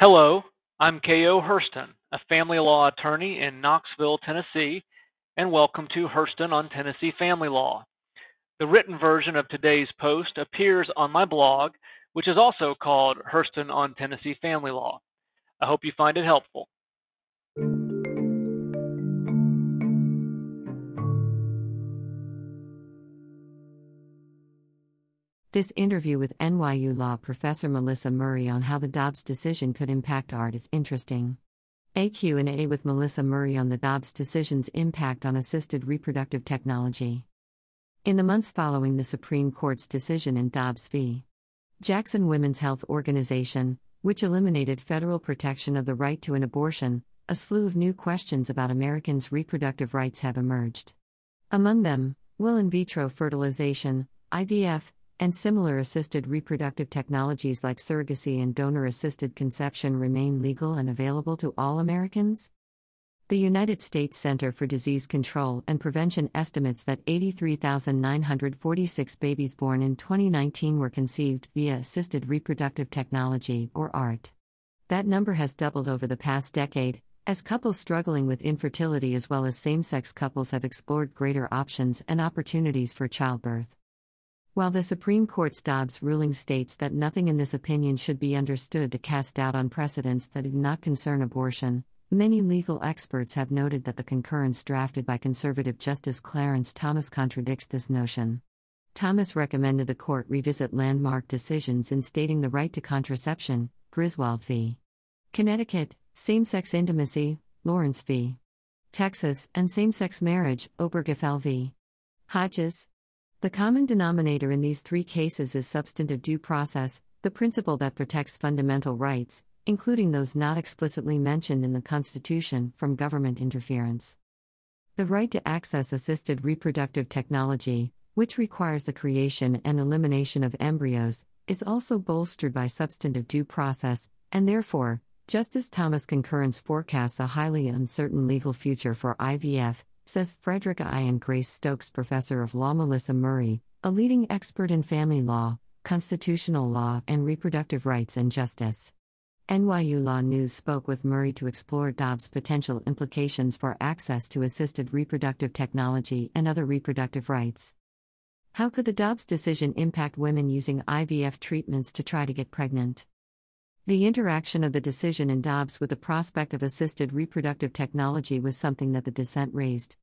Hello, I'm K.O. Hurston, a family law attorney in Knoxville, Tennessee, and welcome to Hurston on Tennessee Family Law. The written version of today's post appears on my blog, which is also called Hurston on Tennessee Family Law. I hope you find it helpful. This interview with NYU law professor Melissa Murray on how the Dobbs decision could impact art is interesting. AQ&A with Melissa Murray on the Dobbs decision's impact on assisted reproductive technology. In the months following the Supreme Court's decision in Dobbs v. Jackson Women's Health Organization, which eliminated federal protection of the right to an abortion, a slew of new questions about Americans' reproductive rights have emerged. Among them, will in vitro fertilization, IVF, and similar assisted reproductive technologies like surrogacy and donor assisted conception remain legal and available to all Americans? The United States Center for Disease Control and Prevention estimates that 83,946 babies born in 2019 were conceived via assisted reproductive technology, or ART. That number has doubled over the past decade, as couples struggling with infertility as well as same sex couples have explored greater options and opportunities for childbirth. While the Supreme Court's Dobbs ruling states that nothing in this opinion should be understood to cast doubt on precedents that do not concern abortion, many legal experts have noted that the concurrence drafted by conservative Justice Clarence Thomas contradicts this notion. Thomas recommended the court revisit landmark decisions in stating the right to contraception, Griswold v. Connecticut, same sex intimacy, Lawrence v. Texas, and same sex marriage, Obergefell v. Hodges, the common denominator in these three cases is substantive due process, the principle that protects fundamental rights, including those not explicitly mentioned in the Constitution, from government interference. The right to access assisted reproductive technology, which requires the creation and elimination of embryos, is also bolstered by substantive due process, and therefore, Justice Thomas' concurrence forecasts a highly uncertain legal future for IVF, says Frederick I. and Grace Stokes Professor of Law Melissa Murray, a leading expert in family law, constitutional law, and reproductive rights and justice. NYU Law News spoke with Murray to explore Dobbs' potential implications for access to assisted reproductive technology and other reproductive rights. How could the Dobbs decision impact women using IVF treatments to try to get pregnant? The interaction of the decision in Dobbs with the prospect of assisted reproductive technology was something that the dissent raised.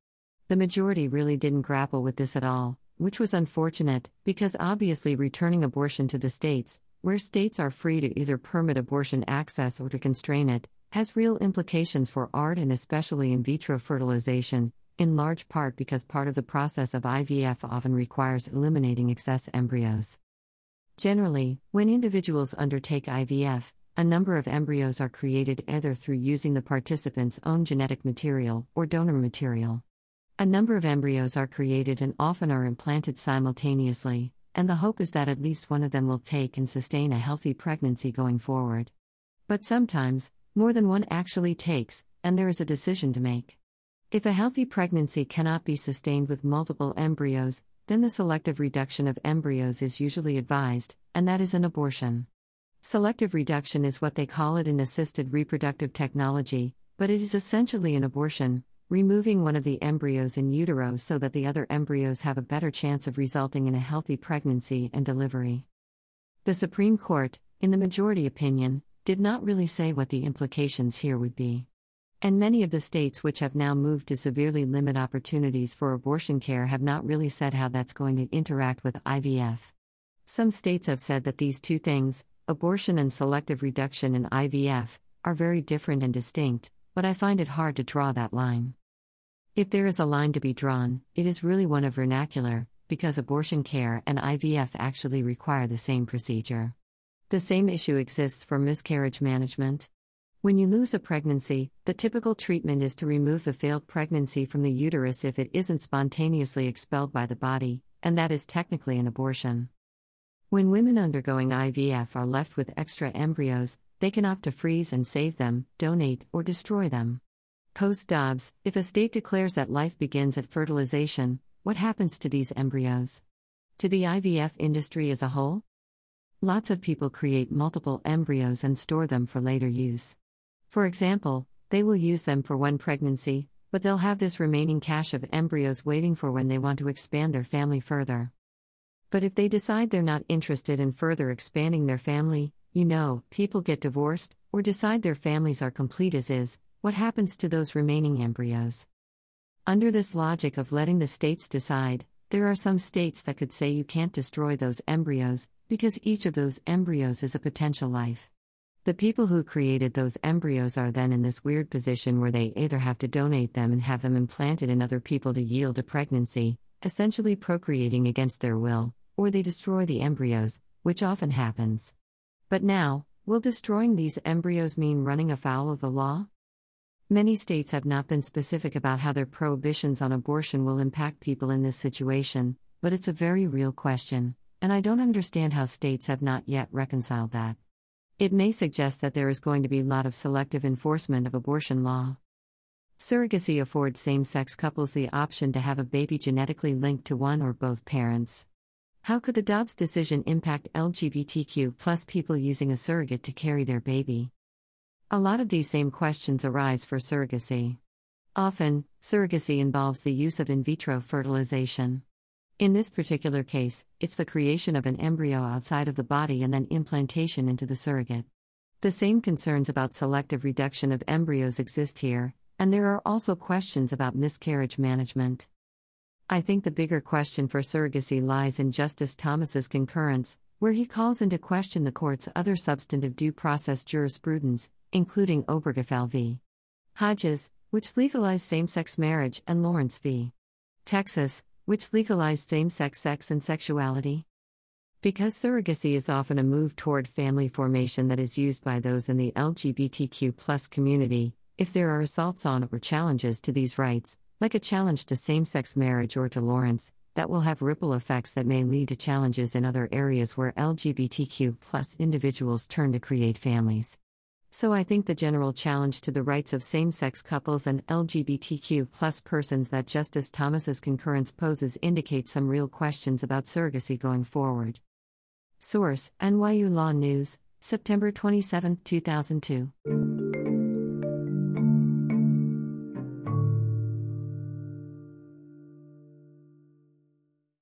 The majority really didn't grapple with this at all, which was unfortunate, because obviously returning abortion to the states, where states are free to either permit abortion access or to constrain it, has real implications for art and especially in vitro fertilization, in large part because part of the process of IVF often requires eliminating excess embryos. Generally, when individuals undertake IVF, a number of embryos are created either through using the participant's own genetic material or donor material. A number of embryos are created and often are implanted simultaneously, and the hope is that at least one of them will take and sustain a healthy pregnancy going forward. But sometimes, more than one actually takes, and there is a decision to make. If a healthy pregnancy cannot be sustained with multiple embryos, then the selective reduction of embryos is usually advised, and that is an abortion. Selective reduction is what they call it in assisted reproductive technology, but it is essentially an abortion, removing one of the embryos in utero so that the other embryos have a better chance of resulting in a healthy pregnancy and delivery. The Supreme Court, in the majority opinion, did not really say what the implications here would be. And many of the states which have now moved to severely limit opportunities for abortion care have not really said how that's going to interact with IVF. Some states have said that these two things, abortion and selective reduction in IVF, are very different and distinct, but I find it hard to draw that line. If there is a line to be drawn, it is really one of vernacular, because abortion care and IVF actually require the same procedure. The same issue exists for miscarriage management. When you lose a pregnancy, the typical treatment is to remove the failed pregnancy from the uterus if it isn't spontaneously expelled by the body, and that is technically an abortion. When women undergoing IVF are left with extra embryos, they can opt to freeze and save them, donate, or destroy them. Post Dobbs, if a state declares that life begins at fertilization, what happens to these embryos? To the IVF industry as a whole? Lots of people create multiple embryos and store them for later use. For example, they will use them for one pregnancy, but they'll have this remaining cache of embryos waiting for when they want to expand their family further. But if they decide they're not interested in further expanding their family, you know, people get divorced, or decide their families are complete as is, what happens to those remaining embryos? Under this logic of letting the states decide, there are some states that could say you can't destroy those embryos, because each of those embryos is a potential life. The people who created those embryos are then in this weird position where they either have to donate them and have them implanted in other people to yield a pregnancy, essentially procreating against their will, or they destroy the embryos, which often happens. But now, will destroying these embryos mean running afoul of the law? Many states have not been specific about how their prohibitions on abortion will impact people in this situation, but it's a very real question, and I don't understand how states have not yet reconciled that. It may suggest that there is going to be a lot of selective enforcement of abortion law. Surrogacy affords same sex couples the option to have a baby genetically linked to one or both parents. How could the Dobbs decision impact LGBTQ plus people using a surrogate to carry their baby? A lot of these same questions arise for surrogacy. Often, surrogacy involves the use of in vitro fertilization. In this particular case, it's the creation of an embryo outside of the body and then implantation into the surrogate. The same concerns about selective reduction of embryos exist here, and there are also questions about miscarriage management. I think the bigger question for surrogacy lies in Justice Thomas's concurrence, where he calls into question the court's other substantive due process jurisprudence, including Obergefell v. Hodges, which legalized same sex marriage, and Lawrence v. Texas, which legalized same sex sex and sexuality. Because surrogacy is often a move toward family formation that is used by those in the LGBTQ community, if there are assaults on or challenges to these rights, like a challenge to same sex marriage or to Lawrence, that will have ripple effects that may lead to challenges in other areas where LGBTQ individuals turn to create families. So I think the general challenge to the rights of same-sex couples and LGBTQ plus persons that Justice Thomas's concurrence poses indicates some real questions about surrogacy going forward. Source: NYU Law News, September 27, 2002.